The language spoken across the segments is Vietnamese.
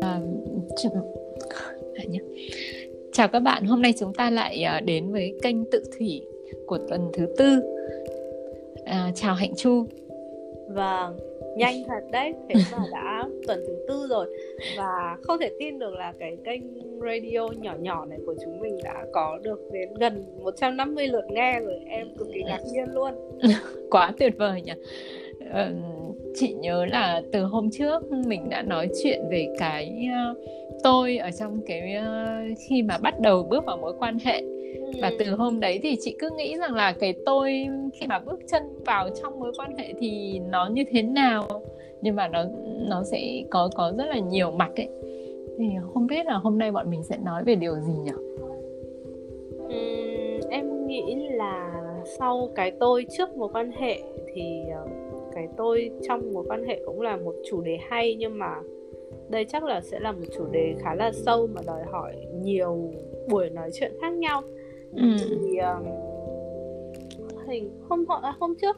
à, chào các bạn hôm nay chúng ta lại à, đến với kênh tự thủy của tuần thứ tư. À, chào hạnh chu. Vâng nhanh thật đấy thế mà đã tuần thứ tư rồi. Và không thể tin được là cái kênh radio nhỏ nhỏ này của chúng mình đã có được đến gần 150 lượt nghe rồi em cực kỳ ngạc nhiên luôn. Quá tuyệt vời nhỉ. Ờ, chị nhớ là từ hôm trước mình đã nói chuyện về cái uh, tôi ở trong cái uh, khi mà bắt đầu bước vào mối quan hệ. Và từ hôm đấy thì chị cứ nghĩ rằng là cái tôi khi mà bước chân vào trong mối quan hệ thì nó như thế nào nhưng mà nó nó sẽ có có rất là nhiều mặt ấy. Thì không biết là hôm nay bọn mình sẽ nói về điều gì nhỉ? Uhm, em nghĩ là sau cái tôi trước mối quan hệ thì ờ, cái tôi trong mối quan hệ cũng là một chủ đề hay nhưng mà đây chắc là sẽ là một chủ đề khá là sâu mà đòi hỏi nhiều buổi nói chuyện khác nhau ừ. thì um, hình hôm họ à, hôm trước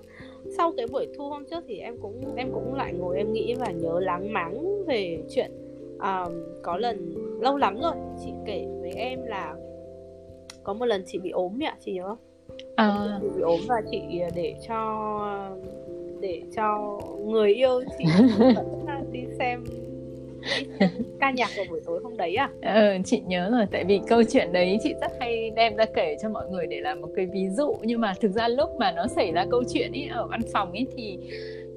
sau cái buổi thu hôm trước thì em cũng em cũng lại ngồi em nghĩ và nhớ lắng mắng về chuyện um, có lần lâu lắm rồi chị kể với em là có một lần chị bị ốm nhỉ chị nhớ không à. chị bị ốm và chị để cho để cho người yêu chị đi xem ca nhạc vào buổi tối hôm đấy à? Ừ, chị nhớ rồi tại vì câu chuyện đấy chị rất hay đem ra kể cho mọi người để làm một cái ví dụ. Nhưng mà thực ra lúc mà nó xảy ra câu chuyện ấy ở văn phòng ấy thì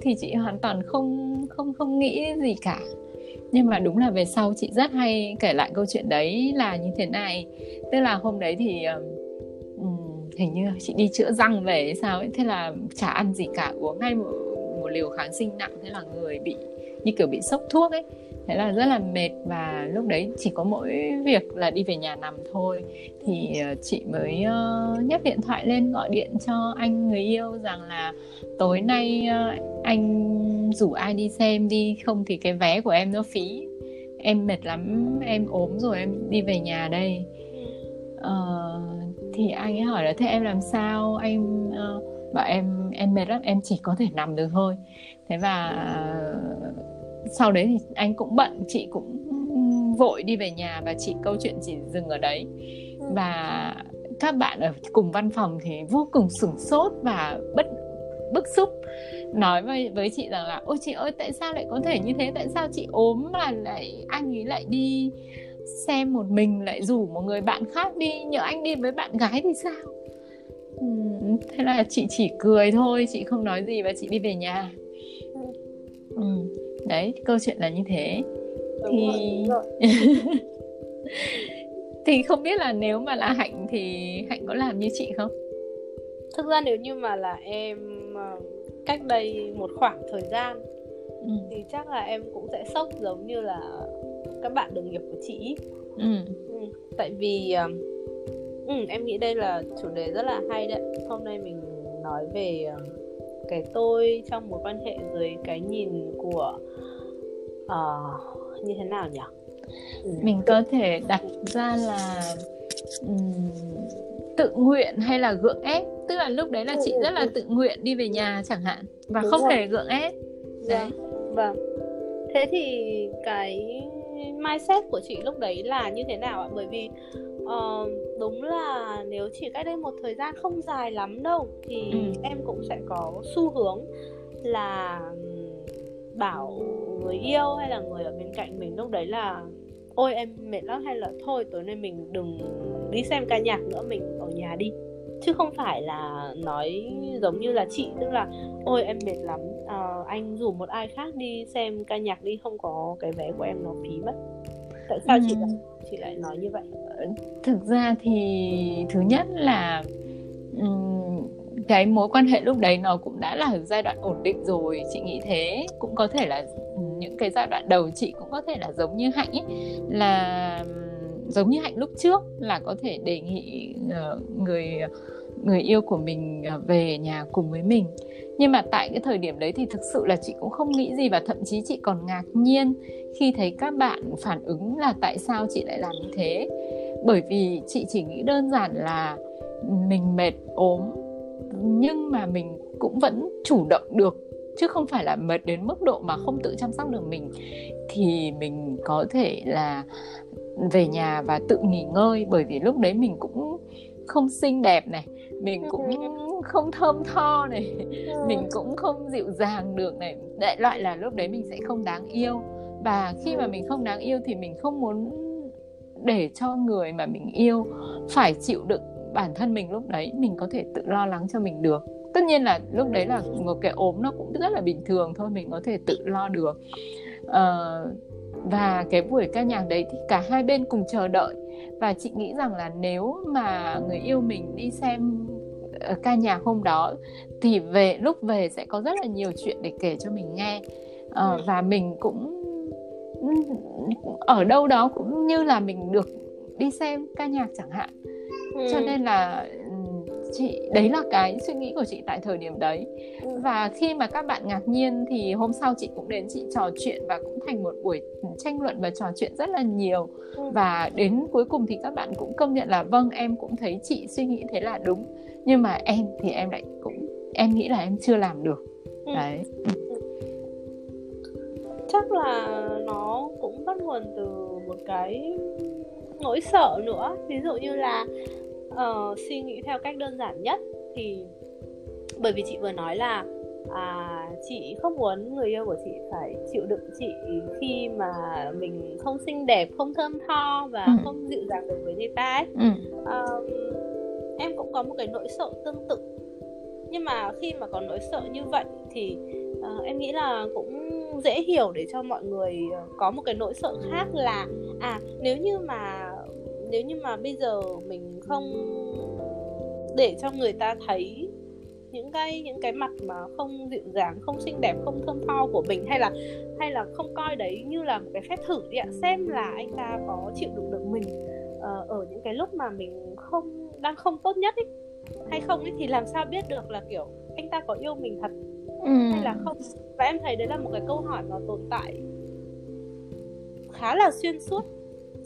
thì chị hoàn toàn không không không nghĩ gì cả. Nhưng mà đúng là về sau chị rất hay kể lại câu chuyện đấy là như thế này. Tức là hôm đấy thì um, hình như chị đi chữa răng về hay sao ấy. Thế là chả ăn gì cả uống ngay một, một liều kháng sinh nặng. Thế là người bị như kiểu bị sốc thuốc ấy. Thế là rất là mệt và lúc đấy chỉ có mỗi việc là đi về nhà nằm thôi. Thì ờ, chị mới uh, nhấc điện thoại lên gọi điện cho anh người yêu rằng là tối nay uh, anh rủ ai đi xem đi không thì cái vé của em nó phí. Em mệt lắm em ốm rồi em đi về nhà đây. Uh, thì anh ấy hỏi là thế em làm sao? Anh uh, bảo em em mệt lắm em chỉ có thể nằm được thôi. Thế và uh, sau đấy thì anh cũng bận chị cũng vội đi về nhà và chị câu chuyện chỉ dừng ở đấy. Ừ. và các bạn ở cùng văn phòng thì vô cùng sửng sốt và bất bức xúc. Nói với với chị rằng là ôi chị ơi tại sao lại có thể như thế? Tại sao chị ốm mà lại anh ấy lại đi xem một mình lại rủ một người bạn khác đi nhỡ anh đi với bạn gái thì sao ừ, thế là chị chỉ cười thôi chị không nói gì và chị đi về nhà ừ. đấy câu chuyện là như thế đúng thì rồi, rồi. thì không biết là nếu mà là hạnh thì hạnh có làm như chị không thực ra nếu như mà là em ờ, cách đây một khoảng thời gian ừ. thì chắc là em cũng sẽ sốc giống như là các bạn đồng nghiệp của chị ừ. Ừ, tại vì ừ, em nghĩ đây là chủ đề rất là hay đấy hôm nay mình nói về cái tôi trong mối quan hệ dưới cái nhìn của uh, như thế nào nhỉ ừ. mình có thể đặt ra là um, tự nguyện hay là gượng ép tức là lúc đấy là chị rất là tự nguyện đi về nhà chẳng hạn và Đúng không rồi. hề gượng ép đấy vâng. vâng thế thì cái mindset của chị lúc đấy là như thế nào ạ bởi vì uh, đúng là nếu chỉ cách đây một thời gian không dài lắm đâu thì ừ. em cũng sẽ có xu hướng là bảo người yêu hay là người ở bên cạnh mình lúc đấy là ôi em mệt lắm hay là thôi tối nay mình đừng đi xem ca nhạc nữa mình ở nhà đi chứ không phải là nói giống như là chị tức là ôi em mệt lắm à, anh rủ một ai khác đi xem ca nhạc đi không có cái vé của em nó phí mất. Tại sao ừ. chị lại chị lại nói như vậy? Thực ra thì thứ nhất là um, cái mối quan hệ lúc đấy nó cũng đã là giai đoạn ổn định rồi chị nghĩ thế. Cũng có thể là những cái giai đoạn đầu chị cũng có thể là giống như hạnh ấy là giống như hạnh lúc trước là có thể đề nghị ờ, người người yêu của mình ờ, về nhà cùng với mình nhưng mà tại cái thời điểm đấy thì thực sự là chị cũng không nghĩ gì và thậm chí chị còn ngạc nhiên khi thấy các bạn phản ứng là tại sao chị lại làm như thế. Bởi vì chị chỉ nghĩ đơn giản là mình mệt ốm, nhưng mà mình cũng vẫn chủ động được, chứ không phải là mệt đến mức độ mà không tự chăm sóc được mình. Thì mình có thể là về nhà và tự nghỉ ngơi, bởi vì lúc đấy mình cũng không xinh đẹp này, mình cũng ừ không thơm tho này mình cũng không dịu dàng được này. Đại loại là lúc đấy mình sẽ không đáng yêu. Và khi mà mình không đáng yêu thì mình không muốn để cho người mà mình yêu phải chịu đựng bản thân mình lúc đấy mình có thể tự lo lắng cho mình được. Tất nhiên là lúc đấy là một cái ốm nó cũng rất là bình thường thôi mình có thể tự lo được. Uh, và cái buổi ca nhạc đấy thì cả hai bên cùng chờ đợi. Và chị nghĩ rằng là nếu mà người yêu mình đi xem ờ, ca nhạc hôm đó thì về lúc về sẽ có rất là nhiều chuyện để kể cho mình nghe uh, và mình cũng ở đâu đó cũng như là mình được đi xem ca nhạc chẳng hạn ừ. cho nên là chị đấy là cái suy nghĩ của chị tại thời điểm đấy ừ. và khi mà các bạn ngạc nhiên thì hôm sau chị cũng đến chị trò chuyện và cũng thành một buổi tranh luận và trò chuyện rất là nhiều ừ. và đến cuối cùng thì các bạn cũng công nhận là vâng em cũng thấy chị suy nghĩ thế là đúng nhưng mà em thì em lại cũng em nghĩ là em chưa làm được ừ. đấy chắc là nó cũng bắt nguồn từ một cái nỗi sợ nữa ví dụ như là uh, suy nghĩ theo cách đơn giản nhất thì bởi vì chị vừa nói là à, chị không muốn người yêu của chị phải chịu đựng chị khi mà mình không xinh đẹp không thơm tho và ừ. không dịu dàng được với người ta ấy ừ. um, em cũng có một cái nỗi sợ tương tự. Nhưng mà khi mà có nỗi sợ như vậy thì uh, em nghĩ là cũng dễ hiểu để cho mọi người ờ, có một cái nỗi sợ khác là à nếu như mà nếu như mà bây giờ mình không để cho người ta thấy những cái những cái mặt mà không dịu dàng không xinh đẹp không thơm tho của mình hay là hay là không coi đấy như là một cái phép thử đi ạ xem là anh ta có chịu đựng được mình uh, ở những cái lúc mà mình không đang không tốt nhất ấy hay không ấy thì làm sao biết được là kiểu anh ta có yêu mình thật ừ. hay là không và em thấy đấy là một cái câu hỏi mà tồn tại khá là xuyên suốt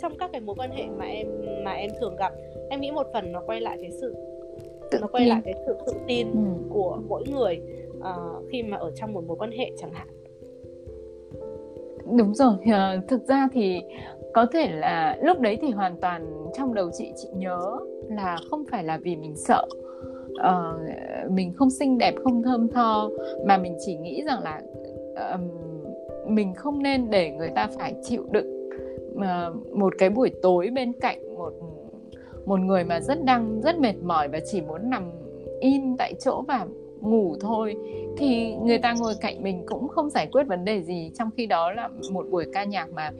trong các cái mối quan hệ mà em mà em thường gặp em nghĩ một phần nó quay lại cái sự tự nó quay tin. lại cái sự tự tin ừ. của mỗi người uh, khi mà ở trong một mối quan hệ chẳng hạn đúng rồi uh, thực ra thì có thể là lúc đấy thì hoàn toàn trong đầu chị chị nhớ là không phải là vì mình sợ. Uh, mình không xinh đẹp không thơm tho mà mình chỉ nghĩ rằng là uh, mình không nên để người ta phải chịu đựng uh, một cái buổi tối bên cạnh một một người mà rất đang rất mệt mỏi và chỉ muốn nằm in tại chỗ và ngủ thôi thì người ta ngồi cạnh mình cũng không giải quyết vấn đề gì. Trong khi đó là một buổi ca nhạc mà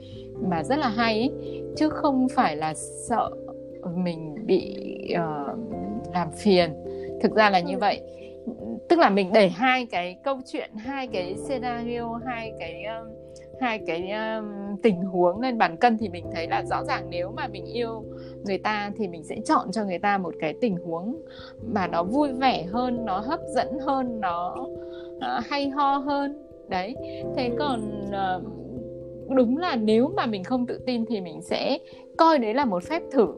mà rất là hay ấy, chứ không phải là sợ mình bị uh, làm phiền. Thực ra là như ừ. vậy. Tức là mình đẩy hai cái câu chuyện hai cái scenario hai cái um, hai cái um, tình huống lên bàn cân thì mình thấy là rõ ràng nếu mà mình yêu người ta thì mình sẽ chọn cho người ta một cái tình huống mà nó vui vẻ hơn nó hấp dẫn hơn nó uh, hay ho hơn. Đấy. Thế còn uh, đúng là nếu mà mình không tự tin thì mình sẽ coi đấy là một phép thử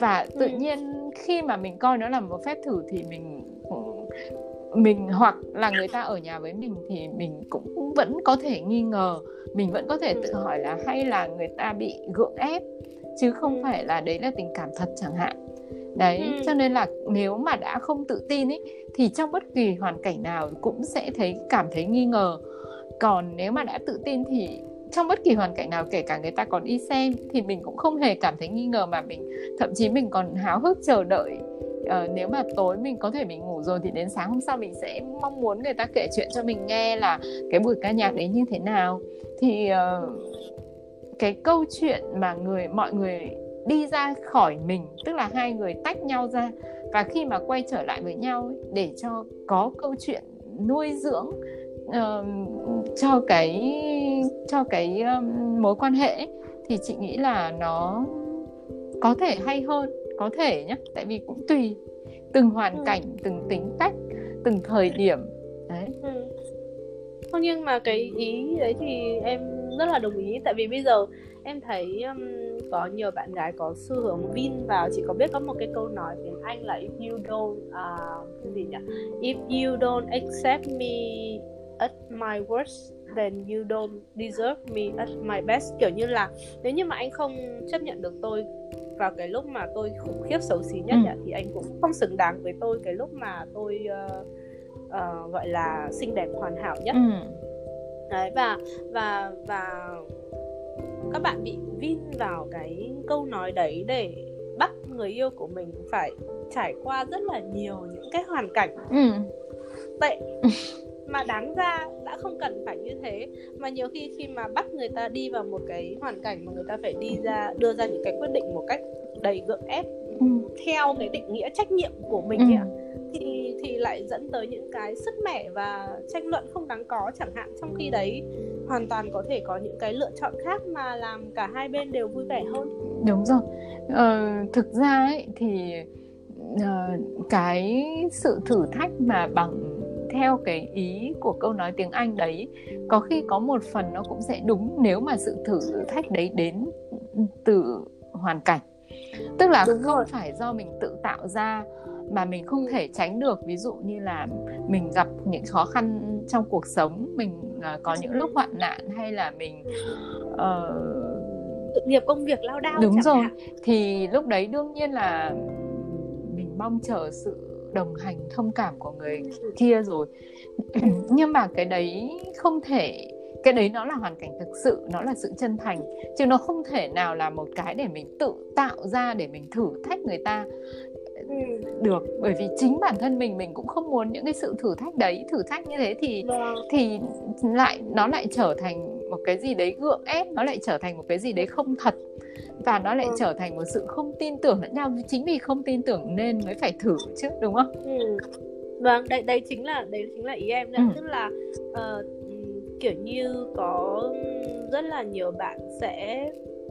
và tự ừ. nhiên khi mà mình coi nó là một phép thử thì mình mình hoặc là người ta ở nhà với mình thì mình cũng vẫn có thể nghi ngờ mình vẫn có thể tự hỏi là hay là người ta bị gượng ép chứ không ừ. phải là đấy là tình cảm thật chẳng hạn đấy ừ. cho nên là nếu mà đã không tự tin ấy thì trong bất kỳ hoàn cảnh nào cũng sẽ thấy cảm thấy nghi ngờ còn nếu mà đã tự tin thì trong bất kỳ hoàn cảnh nào kể cả người ta còn đi xem thì mình cũng không hề cảm thấy nghi ngờ mà mình thậm chí mình còn háo hức chờ đợi. Uh, nếu mà tối mình có thể mình ngủ rồi thì đến sáng hôm sau mình sẽ mong muốn người ta kể chuyện cho mình nghe là cái buổi ca nhạc đấy như thế nào. Thì uh, cái câu chuyện mà người mọi người đi ra khỏi mình tức là hai người tách nhau ra và khi mà quay trở lại với nhau để cho có câu chuyện nuôi dưỡng uh, cho cái cho cái um, mối quan hệ thì chị nghĩ là nó có thể hay hơn có thể nhé tại vì cũng tùy từng hoàn ừ. cảnh từng tính cách từng thời điểm đấy. Ừ. không nhưng mà cái ý đấy thì em rất là đồng ý. Tại vì bây giờ em thấy um, có nhiều bạn gái có xu hướng vin vào. Chị có biết có một cái câu nói tiếng Anh là if you don't uh, cái gì nhỉ? If you don't accept me at my worst then you don't deserve me at my best kiểu như là nếu như mà anh không chấp nhận được tôi vào cái lúc mà tôi khủng khiếp xấu xí nhất ừ. thì anh cũng không xứng đáng với tôi cái lúc mà tôi uh, uh, gọi là xinh đẹp hoàn hảo nhất ừ. đấy và và và các bạn bị vin vào cái câu nói đấy để bắt người yêu của mình phải trải qua rất là nhiều những cái hoàn cảnh ừ. tệ mà đáng ra đã không cần phải như thế mà nhiều khi khi mà bắt người ta đi vào một cái hoàn cảnh mà người ta phải đi ra đưa ra những cái quyết định một cách đầy gượng ép ừ. theo cái định nghĩa trách nhiệm của mình ừ. ạ thì thì lại dẫn tới những cái sứt mẻ và tranh luận không đáng có chẳng hạn trong khi đấy hoàn toàn có thể có những cái lựa chọn khác mà làm cả hai bên đều vui vẻ hơn đúng rồi ờ, thực ra ấy thì uh, cái sự thử thách mà bằng theo cái ý của câu nói tiếng Anh đấy có khi có một phần nó cũng sẽ đúng nếu mà sự thử thách đấy đến từ hoàn cảnh tức là đúng không rồi. phải do mình tự tạo ra mà mình không thể tránh được ví dụ như là mình gặp những khó khăn trong cuộc sống mình uh, có những lúc hoạn nạn hay là mình uh, nghiệp công việc lao đao đúng rồi hạn. thì lúc đấy đương nhiên là mình mong chờ sự đồng hành thông cảm của người kia rồi nhưng mà cái đấy không thể cái đấy nó là hoàn cảnh thực sự nó là sự chân thành chứ nó không thể nào là một cái để mình tự tạo ra để mình thử thách người ta ừ. được bởi vì chính bản thân mình mình cũng không muốn những cái sự thử thách đấy thử thách như thế thì vâng. thì lại nó lại trở thành một cái gì đấy gượng ép nó lại trở thành một cái gì đấy không thật và nó lại ừ. trở thành một sự không tin tưởng lẫn nhau chính vì không tin tưởng nên mới phải thử chứ đúng không ừ. vâng đây đây chính là đấy chính là ý em đấy ừ. tức là uh, kiểu như có rất là nhiều bạn sẽ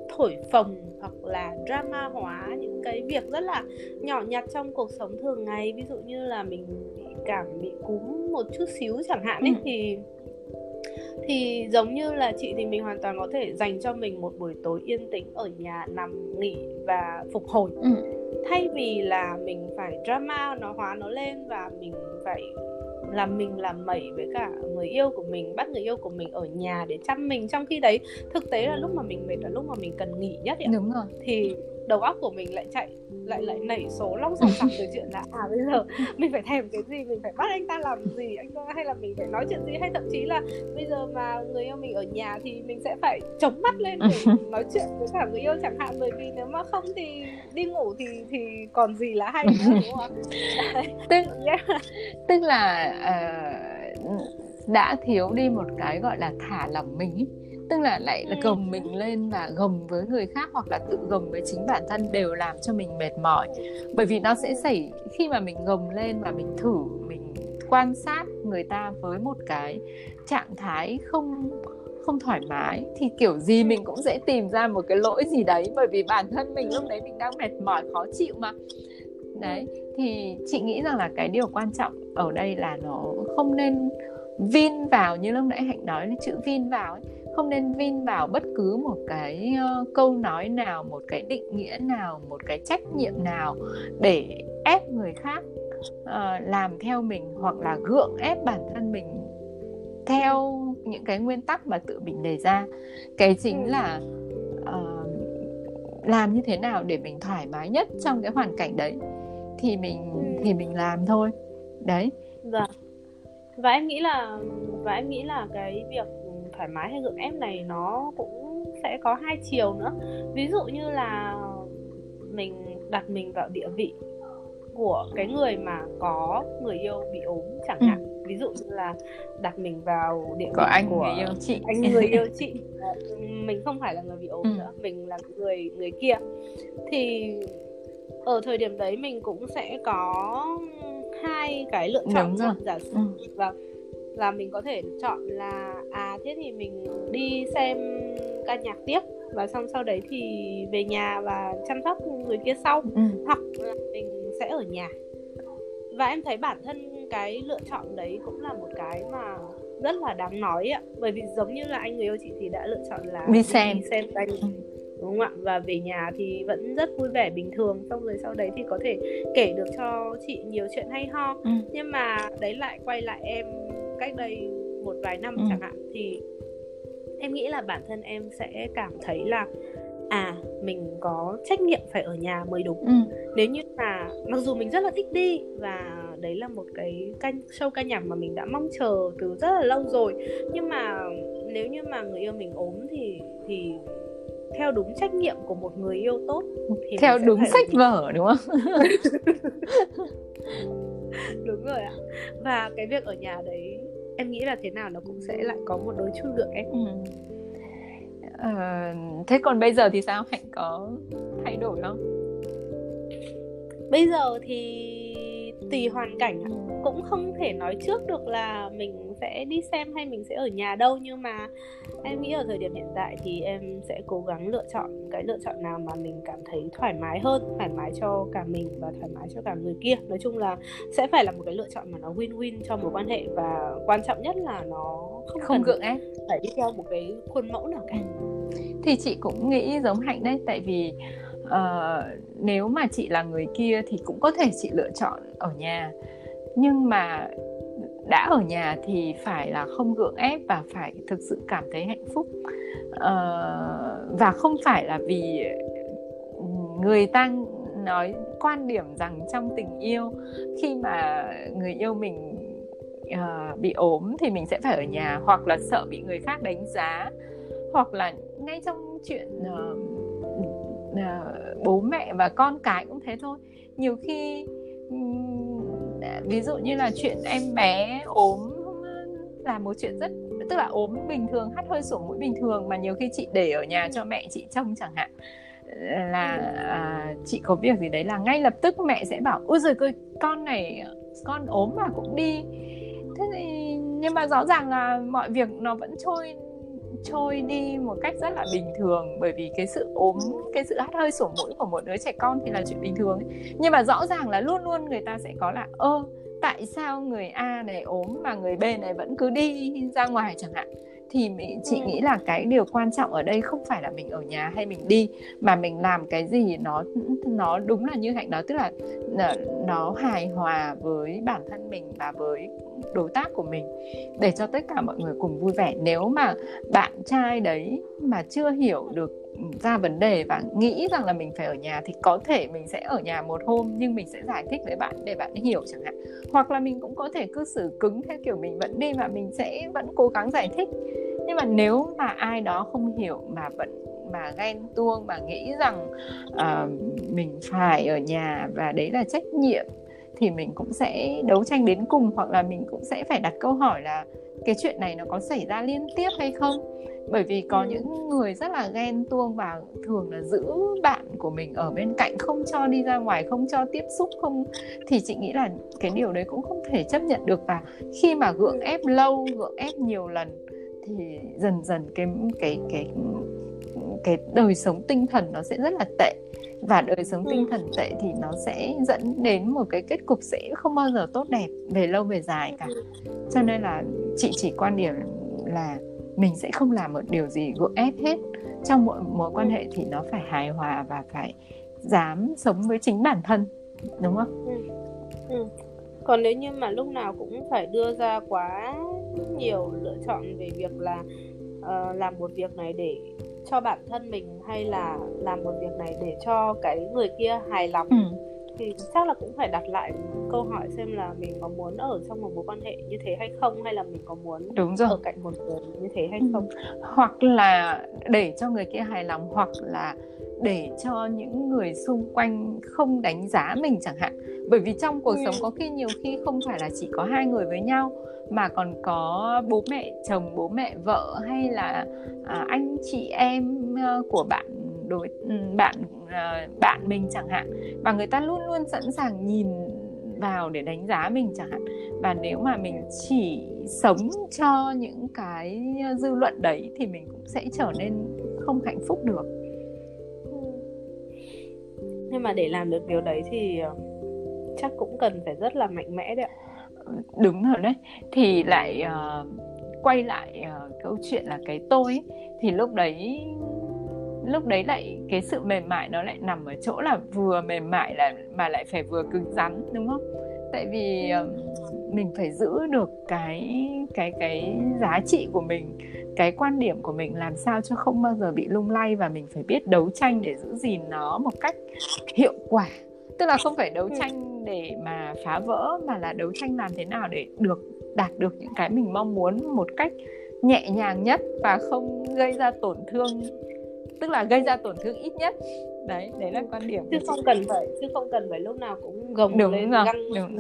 thổi phồng hoặc là drama hóa những cái việc rất là nhỏ nhặt trong cuộc sống thường ngày ví dụ như là mình bị cảm bị cúm một chút xíu chẳng hạn ấy ừ. thì thì giống như là chị thì mình hoàn toàn có thể dành cho mình một buổi tối yên tĩnh ở nhà nằm nghỉ và phục hồi ừ. thay vì là mình phải drama nó hóa nó lên và mình phải làm mình làm mẩy với cả người yêu của mình bắt người yêu của mình ở nhà để chăm mình trong khi đấy thực tế là lúc mà mình mệt là lúc mà mình cần nghỉ nhất ấy. đúng rồi thì đầu óc của mình lại chạy lại lại nảy số long sòng sọc từ chuyện là à bây giờ mình phải thèm cái gì mình phải bắt anh ta làm gì anh ta hay là mình phải nói chuyện gì hay thậm chí là bây giờ mà người yêu mình ở nhà thì mình sẽ phải chống mắt lên để nói chuyện với cả người yêu chẳng hạn. Bởi vì nếu mà không thì đi ngủ thì thì còn gì là hay nữa đúng không tức tức là uh, đã thiếu đi một cái gọi là thả lỏng mình ý tức là lại là gồng mình lên và gồng với người khác hoặc là tự gồng với chính bản thân đều làm cho mình mệt mỏi. Bởi vì nó sẽ xảy khi mà mình gồng lên và mình thử mình quan sát người ta với một cái trạng thái không không thoải mái thì kiểu gì mình cũng sẽ tìm ra một cái lỗi gì đấy. Bởi vì bản thân mình lúc đấy mình đang mệt mỏi khó chịu mà. Đấy thì chị nghĩ rằng là cái điều quan trọng ở đây là nó không nên vin vào như lúc nãy hạnh nói chữ vin vào ấy không nên vin vào bất cứ một cái uh, câu nói nào một cái định nghĩa nào một cái trách nhiệm nào để ép người khác uh, làm theo mình hoặc là gượng ép bản thân mình theo những cái nguyên tắc mà tự mình đề ra cái chính ừ. là uh, làm như thế nào để mình thoải mái nhất trong cái hoàn cảnh đấy thì mình ừ. thì mình làm thôi đấy vâng và em nghĩ là và em nghĩ là cái việc thoải mái hay gượng ép này nó cũng sẽ có hai chiều nữa ví dụ như là mình đặt mình vào địa vị của cái người mà có người yêu bị ốm chẳng ừ. hạn ví dụ như là đặt mình vào địa của vị anh của người yêu chị anh người yêu chị mình không phải là người bị ốm ừ. nữa mình là người người kia thì ở thời điểm đấy mình cũng sẽ có hai cái lựa chọn giả sử ừ. và là mình có thể chọn là à thế thì mình đi xem ca nhạc tiếp và xong sau đấy thì về nhà và chăm sóc người kia sau. Ừ. hoặc là mình sẽ ở nhà. Và em thấy bản thân cái lựa chọn đấy cũng là một cái mà rất là đáng nói ạ. Bởi vì giống như là anh người yêu chị thì đã lựa chọn là đi xem đi xem. ca nhạc. Đúng không ạ? Và về nhà thì vẫn rất vui vẻ bình thường. Xong rồi sau đấy thì có thể kể được cho chị nhiều chuyện hay ho. Ừ. nhưng mà đấy lại quay lại em cách đây một vài năm ừ. chẳng hạn thì em nghĩ là bản thân em sẽ cảm thấy là à mình có trách nhiệm phải ở nhà mới đúng ừ. nếu như mà mặc dù mình rất là thích đi và đấy là một cái canh show ca nhạc mà mình đã mong chờ từ rất là lâu rồi nhưng mà nếu như mà người yêu mình ốm thì thì theo đúng trách nhiệm của một người yêu tốt thì theo đúng sách vở đúng không đúng rồi ạ và cái việc ở nhà đấy em nghĩ là thế nào nó cũng sẽ lại có một đôi chút gượng ép ừ. à, thế còn bây giờ thì sao? Hạnh có thay đổi không? Bây giờ thì tùy hoàn cảnh cũng không thể nói trước được là mình sẽ đi xem hay mình sẽ ở nhà đâu nhưng mà em nghĩ ở thời điểm hiện tại thì em sẽ cố gắng lựa chọn cái lựa chọn nào mà mình cảm thấy thoải mái hơn thoải mái cho cả mình và thoải mái cho cả người kia. Nói chung là sẽ phải là một cái lựa chọn mà nó win win cho mối quan hệ và quan trọng nhất là nó không, không gượng ép. phải đi theo một cái khuôn mẫu nào cả. Thì chị cũng nghĩ giống hạnh đấy tại vì uh, nếu mà chị là người kia thì cũng có thể chị lựa chọn ở nhà. Nhưng mà đã ở nhà thì phải là không gượng ép và phải thực sự cảm thấy hạnh phúc. Uh, và không phải là vì người ta nói quan điểm rằng trong tình yêu khi mà người yêu mình uh, bị ốm thì mình sẽ phải ở nhà hoặc là sợ bị người khác đánh giá hoặc là ngay trong chuyện uh, uh, bố mẹ và con cái cũng thế thôi. Nhiều khi ví dụ như là chuyện em bé ốm là một chuyện rất tức là ốm bình thường hắt hơi sổ mũi bình thường mà nhiều khi chị để ở nhà cho mẹ chị trông chẳng hạn là à, chị có việc gì đấy là ngay lập tức mẹ sẽ bảo ôi giời ơi con này con ốm mà cũng đi. Thế thì nhưng mà rõ ràng là mọi việc nó vẫn trôi trôi đi một cách rất là bình thường bởi vì cái sự ốm cái sự hắt hơi sổ mũi của một đứa trẻ con thì là chuyện bình thường ấy. nhưng mà rõ ràng là luôn luôn người ta sẽ có là ơ tại sao người A này ốm mà người B này vẫn cứ đi ra ngoài chẳng hạn thì mình, chị ừ. nghĩ là cái điều quan trọng ở đây không phải là mình ở nhà hay mình đi mà mình làm cái gì nó nó đúng là như hạnh nói tức là nó hài hòa với bản thân mình và với đối tác của mình để cho tất cả mọi người cùng vui vẻ. Nếu mà bạn trai đấy mà chưa hiểu được ừ, ra vấn đề và nghĩ rằng là mình phải ở nhà thì có thể mình sẽ ở nhà một hôm nhưng mình sẽ giải thích với bạn để bạn hiểu chẳng hạn. Hoặc là mình cũng có thể cư xử cứng theo kiểu mình vẫn đi và mình sẽ vẫn cố gắng giải thích. Nhưng mà nếu mà ai đó không hiểu mà vẫn mà ghen tuông mà nghĩ rằng uh, mình phải ở nhà và đấy là trách nhiệm thì mình cũng sẽ đấu tranh đến cùng hoặc là mình cũng sẽ phải đặt câu hỏi là cái chuyện này nó có xảy ra liên tiếp hay không? Bởi vì có những người rất là ghen tuông và thường là giữ bạn của mình ở bên cạnh không cho đi ra ngoài không cho tiếp xúc không thì chị nghĩ là cái điều đấy cũng không thể chấp nhận được. Và khi mà gượng ép lâu gượng ép nhiều lần thì dần dần cái cái cái cái đời sống tinh thần nó sẽ rất là tệ và đời sống tinh thần tệ thì nó sẽ dẫn đến một cái kết cục sẽ không bao giờ tốt đẹp về lâu về dài cả cho nên là chị chỉ quan điểm là mình sẽ không làm một điều gì gượng ép hết trong mỗi mối quan hệ thì nó phải hài hòa và phải dám sống với chính bản thân đúng không ừ. Ừ. còn nếu như mà lúc nào cũng phải đưa ra quá nhiều lựa chọn về việc là uh, làm một việc này để cho bản thân mình hay là làm một việc này để cho cái người kia hài lòng ừ. thì chắc là cũng phải đặt lại câu hỏi xem là mình có muốn ở trong một mối quan hệ như thế hay không hay là mình có muốn Đúng rồi. ở cạnh một người như thế hay không ừ. hoặc là để cho người kia hài lòng hoặc là để cho những người xung quanh không đánh giá mình chẳng hạn. Bởi vì trong cuộc ừ. sống có khi nhiều khi không phải là chỉ có hai người với nhau mà còn có bố mẹ chồng bố mẹ vợ hay là à, anh chị em uh, của bạn đối ừ, bạn uh, bạn mình chẳng hạn. Và người ta luôn luôn sẵn sàng nhìn vào để đánh giá mình chẳng hạn. Và nếu mà mình chỉ sống cho những cái dư luận đấy thì mình cũng sẽ trở nên không hạnh phúc được nhưng mà để làm được điều đấy thì ờ, chắc cũng cần phải rất là mạnh mẽ đấy ạ. Đúng rồi đấy. Thì lại uh, quay lại uh, câu chuyện là cái tôi ấy, thì lúc đấy lúc đấy lại cái sự mềm mại nó lại nằm ở chỗ là vừa mềm mại là mà lại phải vừa cứng rắn đúng không? Tại vì uh, mình phải giữ được cái cái cái giá trị của mình cái quan điểm của mình làm sao cho không bao giờ bị lung lay và mình phải biết đấu tranh để giữ gìn nó một cách hiệu quả. Tức là không phải đấu ừ. tranh để mà phá vỡ mà là đấu tranh làm thế nào để được đạt được những cái mình mong muốn một cách nhẹ nhàng nhất và không gây ra tổn thương. Tức là gây ra tổn thương ít nhất. Đấy đấy là quan điểm chứ không cần phải chứ không cần phải lúc nào cũng gồng đúng lên rồi, găng đúng.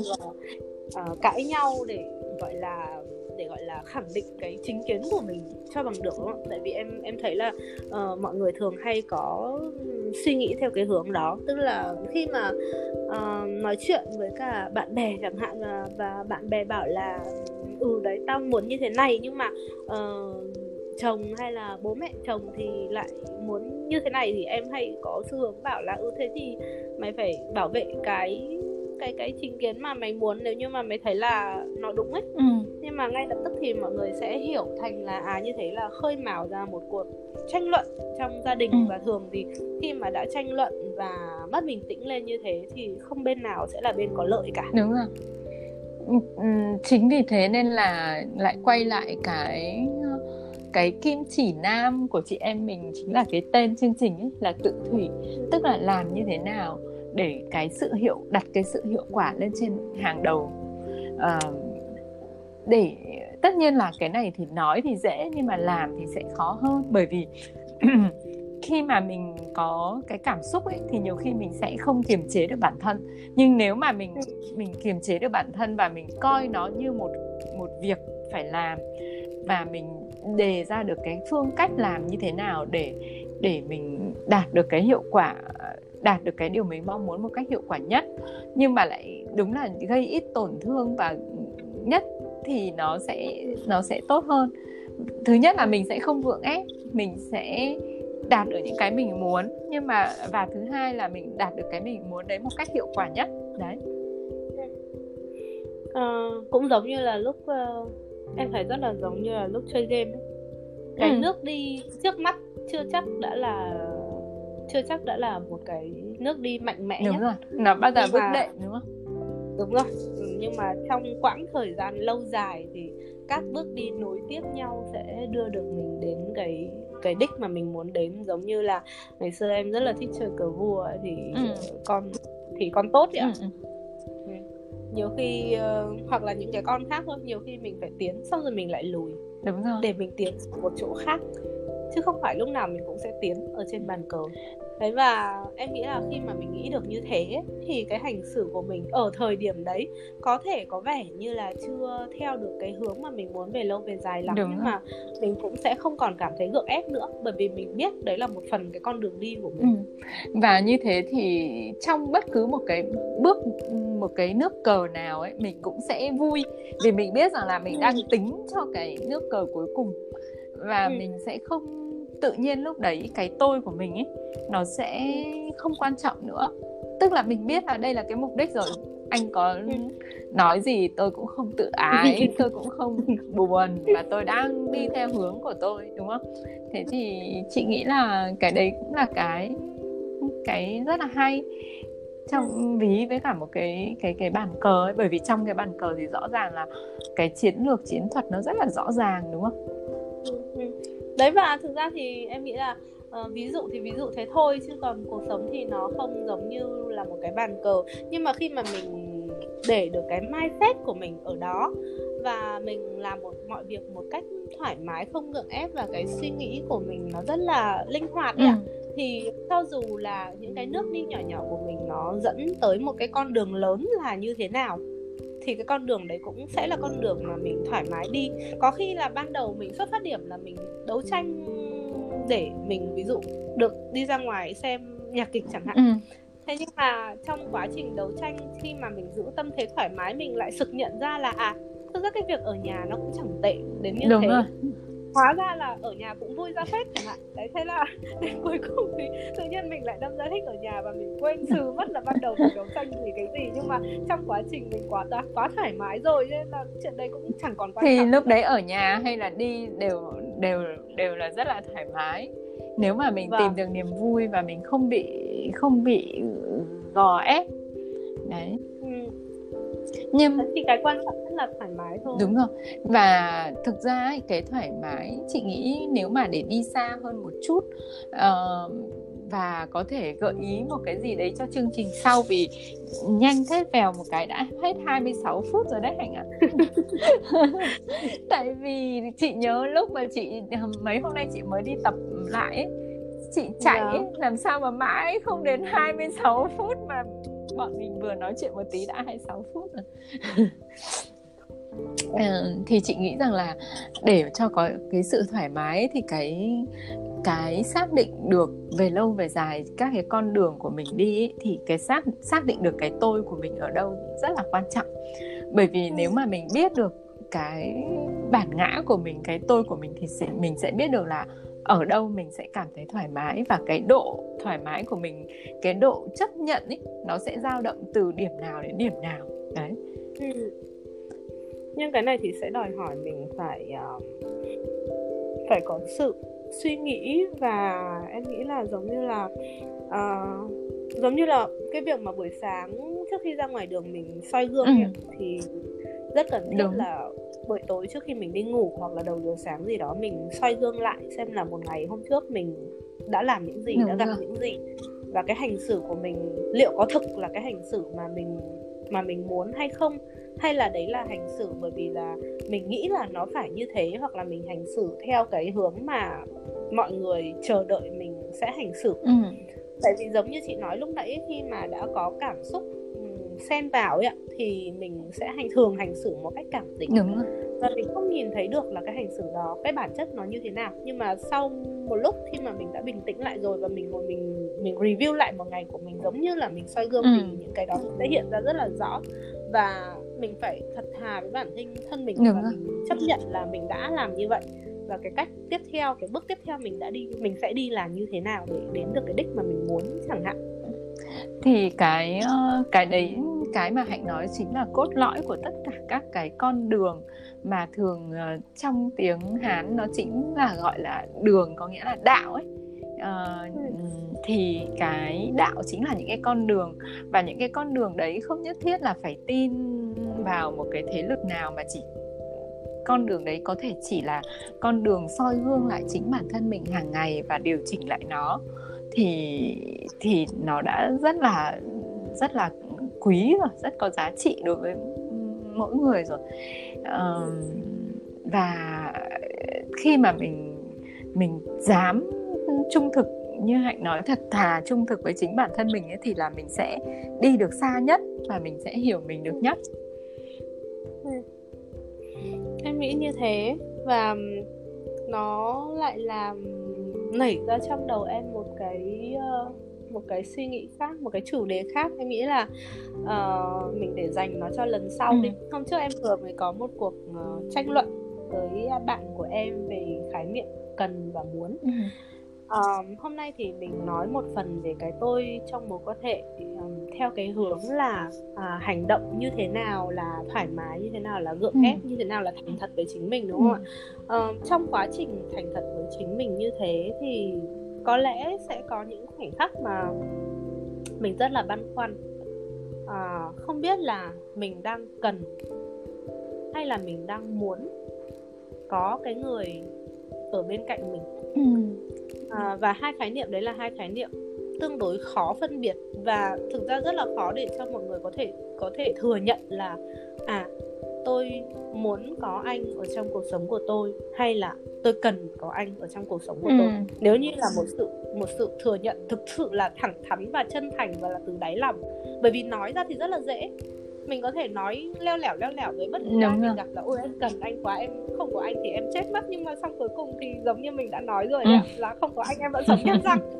Và, uh, cãi nhau để gọi là để gọi là khẳng định cái chính kiến của mình cho bằng được đúng không? Tại vì em em thấy là uh, mọi người thường hay có suy nghĩ theo cái hướng đó, tức là khi mà uh, nói chuyện với cả bạn bè chẳng hạn và, và bạn bè bảo là ừ đấy tao muốn như thế này nhưng mà uh, chồng hay là bố mẹ chồng thì lại muốn như thế này thì em hay có xu hướng bảo là ừ thế thì mày phải bảo vệ cái cái cái chính kiến mà mày muốn nếu như mà mày thấy là nó đúng ấy. Ừ. nhưng mà ngay lập tức thì mọi người sẽ hiểu thành là à như thế là khơi mào ra một cuộc tranh luận trong gia đình ừ. và thường. Thì khi mà đã tranh luận và mất bình tĩnh lên như thế thì không bên nào sẽ là bên có lợi cả. Đúng rồi. Ừ, ừ, chính vì thế nên là lại quay lại cái cái kim chỉ nam của chị em mình chính là cái tên chương trình ấy là tự thủy. Tức là làm như thế nào để cái sự hiệu đặt cái sự hiệu quả lên trên hàng đầu. Uh, để tất nhiên là cái này thì nói thì dễ nhưng mà làm thì sẽ khó hơn. Bởi vì khi mà mình có cái cảm xúc ấy thì nhiều khi mình sẽ không kiềm chế được bản thân. Nhưng nếu mà mình mình kiềm chế được bản thân và mình coi nó như một một việc phải làm và mình đề ra được cái phương cách làm như thế nào để để mình đạt được cái hiệu quả đạt được cái điều mình mong muốn một cách hiệu quả nhất. Nhưng mà lại đúng là gây ít tổn thương và nhất thì nó sẽ nó sẽ tốt hơn. Thứ nhất là mình sẽ không vượng ép mình sẽ đạt được những cái mình muốn. Nhưng mà và thứ hai là mình đạt được cái mình muốn đấy một cách hiệu quả nhất. Đấy. À, cũng giống như là lúc uh, em thấy rất là giống như là lúc chơi game ấy. cái ừ. nước đi trước mắt chưa chắc đã là chưa chắc đã là một cái nước đi mạnh mẽ đúng rồi nó bao giờ bước đệm đúng không? Đúng rồi ừ, nhưng mà trong quãng thời gian lâu dài thì các bước đi nối tiếp nhau sẽ đưa được mình đến cái cái đích mà mình muốn đến. Giống như là ngày xưa em rất là thích chơi cờ vua thì ừ. con thì con tốt vậy ạ. Ừ, ừ. nhiều khi uh, hoặc là những cái con khác thôi nhiều khi mình phải tiến xong rồi mình lại lùi đúng rồi. để mình tiến một chỗ khác chứ không phải lúc nào mình cũng sẽ tiến ở trên bàn cờ. Đấy và em nghĩ là khi mà mình nghĩ được như thế thì cái hành xử của mình ở thời điểm đấy có thể có vẻ như là chưa theo được cái hướng mà mình muốn về lâu về dài lắm. Đúng nhưng rồi. mà mình cũng sẽ không còn cảm thấy gượng ép nữa bởi vì mình biết đấy là một phần cái con đường đi của mình. Ừ. và như thế thì trong bất cứ một cái bước một cái nước cờ nào ấy mình cũng sẽ vui. Vì mình biết rằng là mình đang tính cho cái nước cờ cuối cùng và ừ. mình sẽ không tự nhiên lúc đấy cái tôi của mình ấy nó sẽ không quan trọng nữa. Tức là mình biết là đây là cái mục đích rồi. Anh có ừ. nói gì tôi cũng không tự ái tôi cũng không buồn và tôi đang đi theo hướng của tôi đúng không? Thế thì chị nghĩ là cái đấy cũng là cái cái rất là hay trong ví với cả một cái cái cái bàn cờ ấy. Bởi vì trong cái bàn cờ thì rõ ràng là cái chiến lược chiến thuật nó rất là rõ ràng đúng không đấy và thực ra thì em nghĩ là uh, ví dụ thì ví dụ thế thôi chứ còn cuộc sống thì nó không giống như là một cái bàn cờ nhưng mà khi mà mình để được cái mindset của mình ở đó và mình làm một mọi việc một cách thoải mái không gượng ép và cái suy nghĩ của mình nó rất là linh hoạt ừ. ạ thì cho dù là những cái nước đi nhỏ nhỏ của mình nó dẫn tới một cái con đường lớn là như thế nào thì cái con đường đấy cũng sẽ là con đường mà mình thoải mái đi. Có khi là ban đầu mình xuất phát điểm là mình đấu tranh để mình ví dụ được đi ra ngoài xem nhạc kịch chẳng hạn. Ừ. thế nhưng mà trong quá trình đấu tranh khi mà mình giữ tâm thế thoải mái mình lại sực nhận ra là à thực ra cái việc ở nhà nó cũng chẳng tệ đến như Đúng thế. rồi hóa ra là ở nhà cũng vui ra phết chẳng hạn. Đấy thế là đến cuối cùng thì tự nhiên mình lại đâm ra thích ở nhà và mình quên sự mất là ban đầu mình đấu tranh vì cái gì. Nhưng mà trong quá trình mình quá quá thoải mái rồi nên là chuyện đấy cũng chẳng còn quan thì trọng lúc đấy ở nhà hay là đi đều đều đều là rất là thoải mái. Nếu mà mình vâng. tìm được niềm vui và mình không bị không bị gò ép. Đấy. Nhưng thì cái quan trọng rất là thoải mái thôi đúng rồi và thực ra cái thoải mái chị nghĩ nếu mà để đi xa hơn một chút uh, và có thể gợi ý một cái gì đấy cho chương trình sau vì nhanh thế vèo một cái đã hết 26 phút rồi đấy Hạnh ạ. Tại vì chị nhớ lúc mà chị mấy hôm nay chị mới đi tập lại ấy, chị chạy ấy, dạ. làm sao mà mãi không đến 26 phút mà bọn mình vừa nói chuyện một tí đã 26 phút rồi. Ờ, thì chị nghĩ rằng là để cho có cái sự thoải mái thì cái cái xác định được về lâu về dài các cái con đường của mình đi ấy, thì cái xác xác định được cái tôi của mình ở đâu rất là quan trọng bởi vì nếu mà mình biết được cái bản ngã của mình cái tôi của mình thì sẽ, mình sẽ biết được là ở đâu mình sẽ cảm thấy thoải mái và cái độ thoải mái của mình cái độ chấp nhận ấy nó sẽ dao động từ điểm nào đến điểm nào. Đấy. Ừ. Nhưng cái này thì sẽ đòi hỏi mình phải uh, phải có sự suy nghĩ và em nghĩ là giống như là uh, giống như là cái việc mà buổi sáng trước khi ra ngoài đường mình soi gương ừ. thì rất cần thiết Đúng. là buổi tối trước khi mình đi ngủ hoặc là đầu giờ sáng gì đó mình soi gương lại xem là một ngày hôm trước mình đã làm những gì Đúng đã gặp rồi. những gì và cái hành xử của mình liệu có thực là cái hành xử mà mình mà mình muốn hay không hay là đấy là hành xử bởi vì là mình nghĩ là nó phải như thế hoặc là mình hành xử theo cái hướng mà mọi người chờ đợi mình sẽ hành xử ừ. tại vì giống như chị nói lúc nãy khi mà đã có cảm xúc xen vào ấy thì mình sẽ hành thường hành xử một cách cảm tính Đúng rồi. và mình không nhìn thấy được là cái hành xử đó cái bản chất nó như thế nào nhưng mà sau một lúc khi mà mình đã bình tĩnh lại rồi và mình ngồi mình mình review lại một ngày của mình giống như là mình soi gương ừ. thì những cái đó sẽ hiện ra rất là rõ và mình phải thật thà với bản thân thân mình Đúng và rồi. mình chấp nhận là mình đã làm như vậy và cái cách tiếp theo cái bước tiếp theo mình đã đi mình sẽ đi làm như thế nào để đến được cái đích mà mình muốn chẳng hạn thì cái ờ, cái đấy cái mà hạnh nói chính là cốt lõi của tất cả các cái con đường mà thường uh, trong tiếng hán nó chính là gọi là đường có nghĩa là đạo ấy. Uh, thì cái đạo chính là những cái con đường và những cái con đường đấy không nhất thiết là phải tin vào một cái thế lực nào mà chỉ con đường đấy có thể chỉ là con đường soi gương lại chính bản thân mình hàng ngày và điều chỉnh lại nó. Thì thì nó đã rất là rất là quý rồi rất có giá trị đối với mỗi người rồi uh, và khi mà mình mình dám trung thực như hạnh nói thật thà trung thực với chính bản thân mình ấy thì là mình sẽ đi được xa nhất và mình sẽ hiểu mình được nhất ừ. em nghĩ như thế và nó lại làm nảy ra trong đầu em một cái uh, một cái suy nghĩ khác một cái chủ đề khác em nghĩ là uh, mình để dành nó cho lần sau ừ. đi hôm trước em vừa mới có một cuộc uh, tranh luận với bạn của em về khái niệm cần và muốn ừ. um, hôm nay thì mình nói một phần về cái tôi trong mối quan hệ um, theo cái hướng là uh, hành động như thế nào là thoải mái như thế nào là gượng ừ. ép như thế nào là thành thật với chính mình đúng không ừ. ạ uh, trong quá trình thành thật với chính mình như thế thì có lẽ sẽ có những khoảnh khắc mà mình rất là băn khoăn à, không biết là mình đang cần hay là mình đang muốn có cái người ở bên cạnh mình ừ. à, và hai khái niệm đấy là hai khái niệm tương đối khó phân biệt và thực ra rất là khó để cho mọi người có thể có thể thừa nhận là à tôi muốn có anh ở trong cuộc sống của tôi hay là tôi cần có anh ở trong cuộc sống của ừ. tôi nếu như là một sự một sự thừa nhận thực sự là thẳng thắn và chân thành và là từ đáy lòng. Bởi vì nói ra thì rất là dễ. Mình có thể nói leo lẻo leo lẻo với bất cứ ai mình gặp là ôi em cần anh quá em không có anh thì em chết mất. Nhưng mà xong cuối cùng thì giống như mình đã nói rồi ừ. là không có anh em vẫn sống nhân răng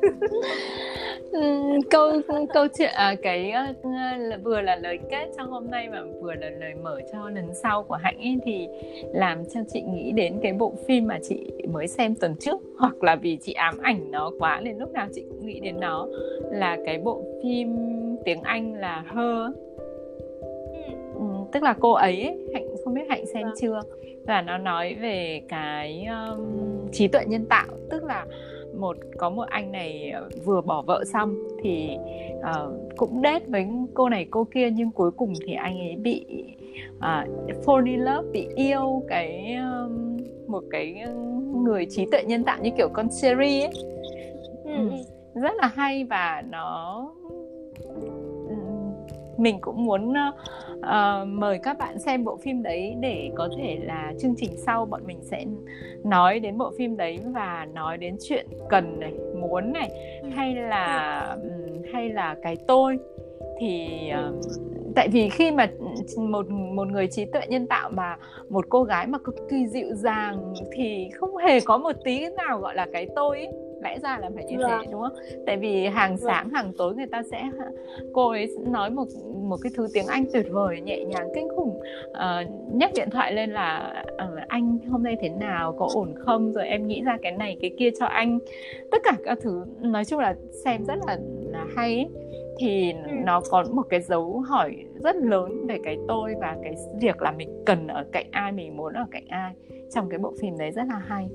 câu câu chuyện à, cái uh, vừa là lời kết cho hôm nay mà vừa là lời mở cho lần sau của hạnh ấy thì làm cho chị nghĩ đến cái bộ phim mà chị mới xem tuần trước hoặc là vì chị ám ảnh nó quá nên lúc nào chị cũng nghĩ đến nó là cái bộ phim tiếng Anh là Her. Ừ, tức là cô ấy, ấy hạnh không biết hạnh xem vâng. chưa? Và nó nói về cái um, trí tuệ nhân tạo tức là một có một anh này vừa bỏ vợ xong thì uh, cũng đết với cô này cô kia nhưng cuối cùng thì anh ấy bị uh, fall in love bị yêu cái um, một cái người trí tuệ nhân tạo như kiểu con Siri ấy ừ. ừ. rất là hay và nó mình cũng muốn uh, mời các bạn xem bộ phim đấy để có thể là chương trình sau bọn mình sẽ nói đến bộ phim đấy và nói đến chuyện cần này muốn này hay là hay là cái tôi. Thì uh, tại vì khi mà một một người trí tuệ nhân tạo mà một cô gái mà cực kỳ dịu dàng thì không hề có một tí nào gọi là cái tôi ấy lẽ ra là phải như thế vâng. đúng không? Tại vì hàng vâng. sáng hàng tối người ta sẽ cô ấy nói một một cái thứ tiếng anh tuyệt vời nhẹ nhàng kinh khủng. Uh, nhấc điện thoại lên là uh, anh hôm nay thế nào? Có ổn không? Rồi em nghĩ ra cái này cái kia cho anh. Tất cả các thứ nói chung là xem rất là, là hay ấy. Thì ừ. nó có một cái dấu hỏi rất lớn về cái tôi và cái việc là mình cần ở cạnh ai mình muốn ở cạnh ai. Trong cái bộ phim đấy rất là hay.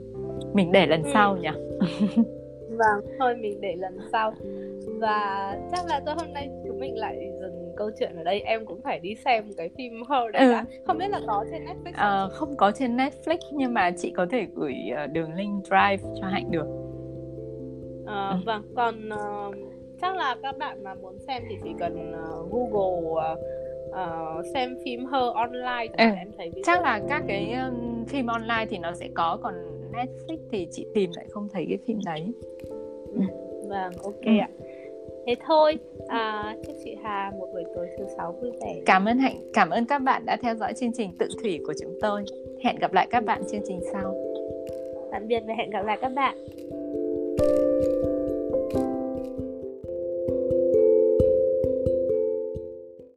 Mình để lần ừ. sau nhỉ vâng thôi mình để lần sau và chắc là cho hôm nay chúng mình lại dừng câu chuyện ở đây em cũng phải đi xem cái phim Her đấy ừ. đã không biết là có trên Netflix à, không có trên Netflix nhưng mà chị có thể gửi uh, đường link Drive cho Hạnh được à, ừ. vâng còn uh, chắc là các bạn mà muốn xem thì chỉ cần uh, Google uh, uh, xem phim Her online ừ. em thấy chắc là các cái um, phim online thì nó sẽ có còn Netflix thì chị tìm lại không thấy cái phim đấy. Vâng ok ừ. ạ. Thế thôi à, chúc chị Hà một buổi tối thứ sáu vui vẻ. Cảm ơn hạnh cảm ơn các bạn đã theo dõi chương trình tự thủy của chúng tôi. Hẹn gặp lại các bạn chương trình sau. Tạm biệt và hẹn gặp lại các bạn